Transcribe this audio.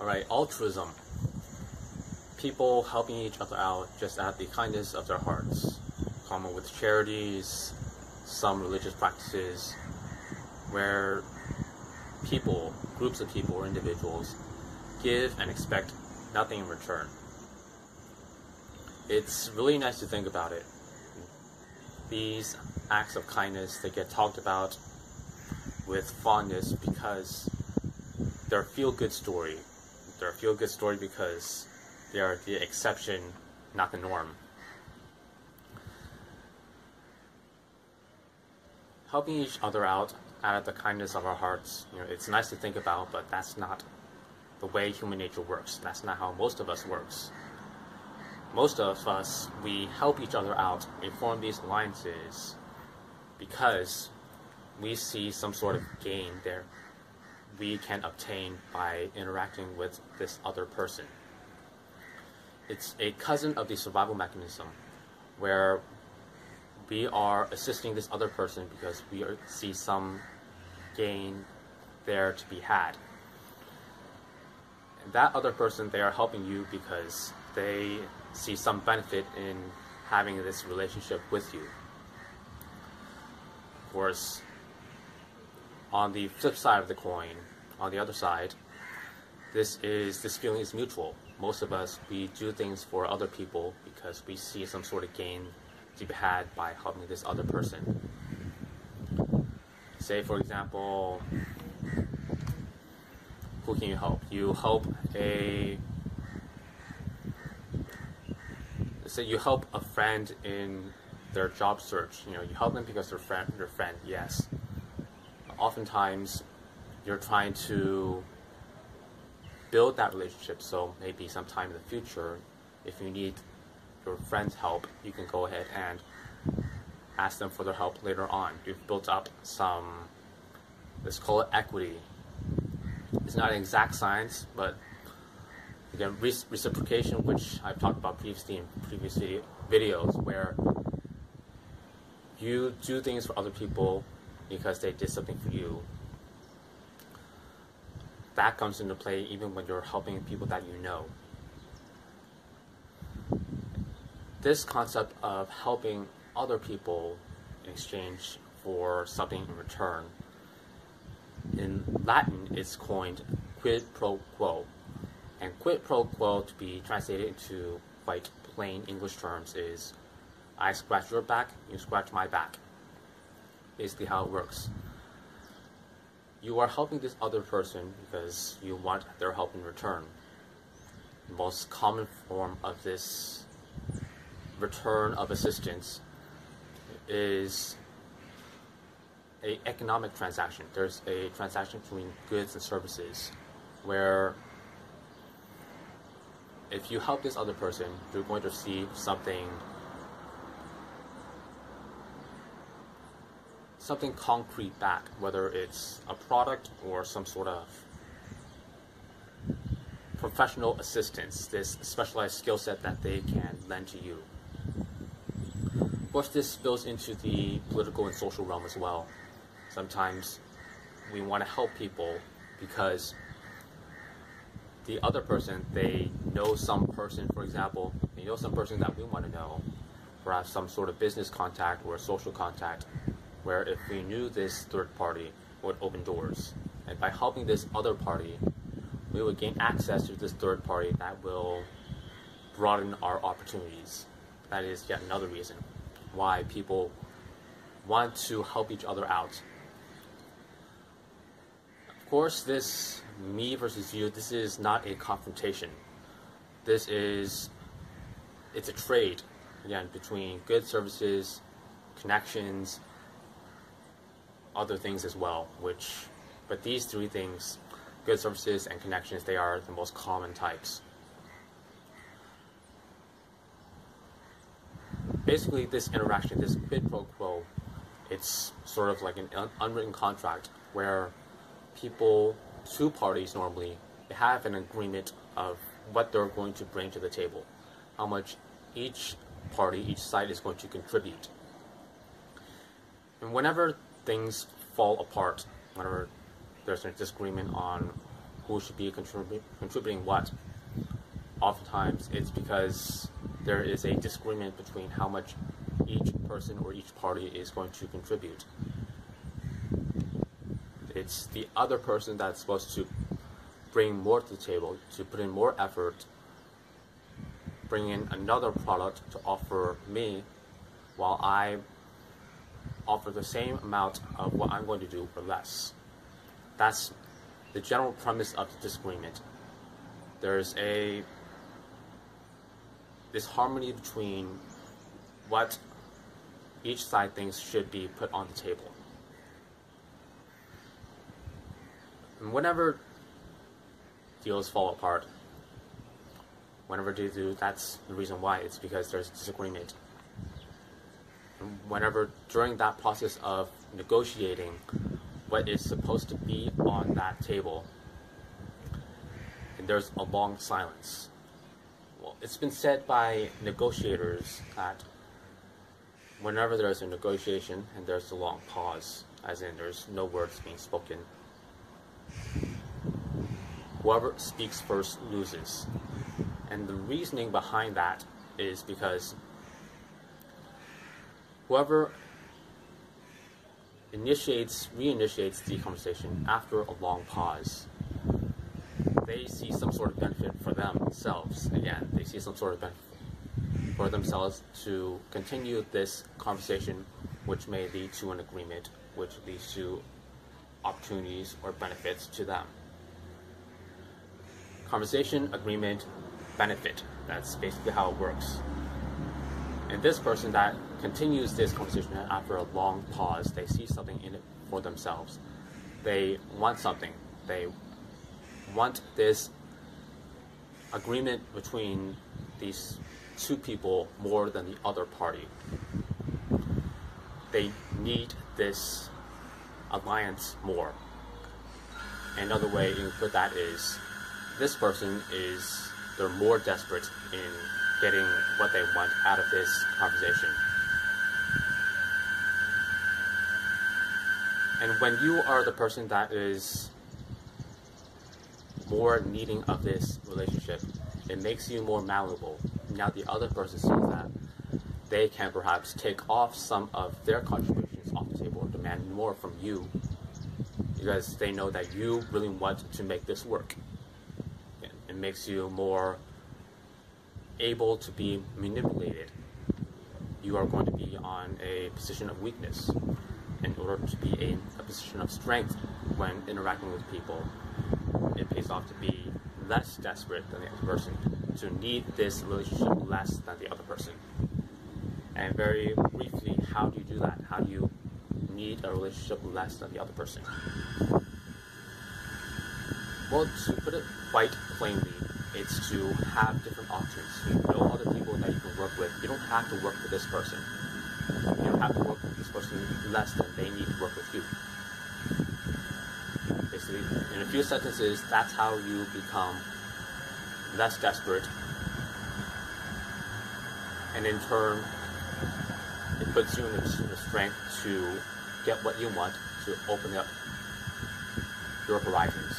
Alright, altruism. People helping each other out just out of the kindness of their hearts. Common with charities, some religious practices, where people, groups of people or individuals, give and expect nothing in return. It's really nice to think about it. These acts of kindness, they get talked about with fondness because they're a feel-good story. They're a feel-good story because they are the exception, not the norm. Helping each other out out of the kindness of our hearts, you know, it's nice to think about, but that's not the way human nature works. That's not how most of us works. Most of us, we help each other out, we form these alliances because we see some sort of gain there we can obtain by interacting with this other person. It's a cousin of the survival mechanism where we are assisting this other person because we are, see some gain there to be had. And that other person, they are helping you because they see some benefit in having this relationship with you. Of course, on the flip side of the coin, on the other side, this is this feeling is mutual. Most of us we do things for other people because we see some sort of gain to be had by helping this other person. Say for example, who can you help? You help a say you help a friend in their job search. You know, you help them because they're friend, their friend. Yes, oftentimes you're trying to build that relationship so maybe sometime in the future if you need your friend's help you can go ahead and ask them for their help later on. You've built up some let's call it equity. It's not an exact science but again reciprocation which i've talked about previously in previous videos where you do things for other people because they did something for you. That comes into play even when you're helping people that you know. This concept of helping other people in exchange for something in return, in Latin, it's coined quid pro quo. And quid pro quo, to be translated into quite plain English terms, is I scratch your back, you scratch my back basically how it works. You are helping this other person because you want their help in return. The most common form of this return of assistance is a economic transaction. There's a transaction between goods and services where if you help this other person, you're going to receive something something concrete back, whether it's a product or some sort of professional assistance, this specialized skill set that they can lend to you. Of course, this spills into the political and social realm as well. Sometimes we want to help people because the other person, they know some person, for example, they know some person that we want to know, perhaps some sort of business contact or social contact, where if we knew this third party would open doors, and by helping this other party, we would gain access to this third party that will broaden our opportunities. That is yet another reason why people want to help each other out. Of course, this me versus you, this is not a confrontation. This is, it's a trade, again, between goods, services, connections, other things as well, which, but these three things, goods, services, and connections, they are the most common types. Basically, this interaction, this quid pro quo, it's sort of like an un unwritten contract where people, two parties normally, have an agreement of what they're going to bring to the table, how much each party, each side is going to contribute. And whenever things fall apart whenever there's a disagreement on who should be contrib- contributing what, oftentimes it's because there is a disagreement between how much each person or each party is going to contribute. It's the other person that's supposed to bring more to the table, to put in more effort, bring in another product to offer me while I offer the same amount of what I'm going to do for less. That's the general premise of the disagreement. There's a this harmony between what each side thinks should be put on the table. And whenever deals fall apart, whenever they do, that's the reason why. It's because there's disagreement. Whenever during that process of negotiating what is supposed to be on that table, and there's a long silence. Well, it's been said by negotiators that whenever there's a negotiation and there's a long pause, as in there's no words being spoken, whoever speaks first loses. And the reasoning behind that is because whoever initiates, reinitiates the conversation after a long pause, they see some sort of benefit for themselves. Again, they see some sort of benefit for themselves to continue this conversation, which may lead to an agreement, which leads to opportunities or benefits to them. Conversation, agreement, benefit. That's basically how it works. And this person that continues this conversation after a long pause, they see something in it for themselves. They want something. They want this agreement between these two people more than the other party. They need this alliance more. Another way you can put that is this person is they're more desperate in getting what they want out of this conversation. And when you are the person that is more needing of this relationship, it makes you more malleable. Now the other person sees that they can perhaps take off some of their contributions off the table or demand more from you because they know that you really want to make this work. It makes you more able to be manipulated. You are going to be on a position of weakness in order to be in a position of strength when interacting with people. It pays off to be less desperate than the other person, to need this relationship less than the other person. And very briefly, how do you do that? How do you need a relationship less than the other person? Well, to put it quite plainly, it's to have different options. You know other people that you can work with. You don't have to work with this person. You don't have to work with this person less than they need to work with you. Basically, in a few sentences, that's how you become less desperate. And in turn, it puts you in of strength to get what you want, to open up your horizons.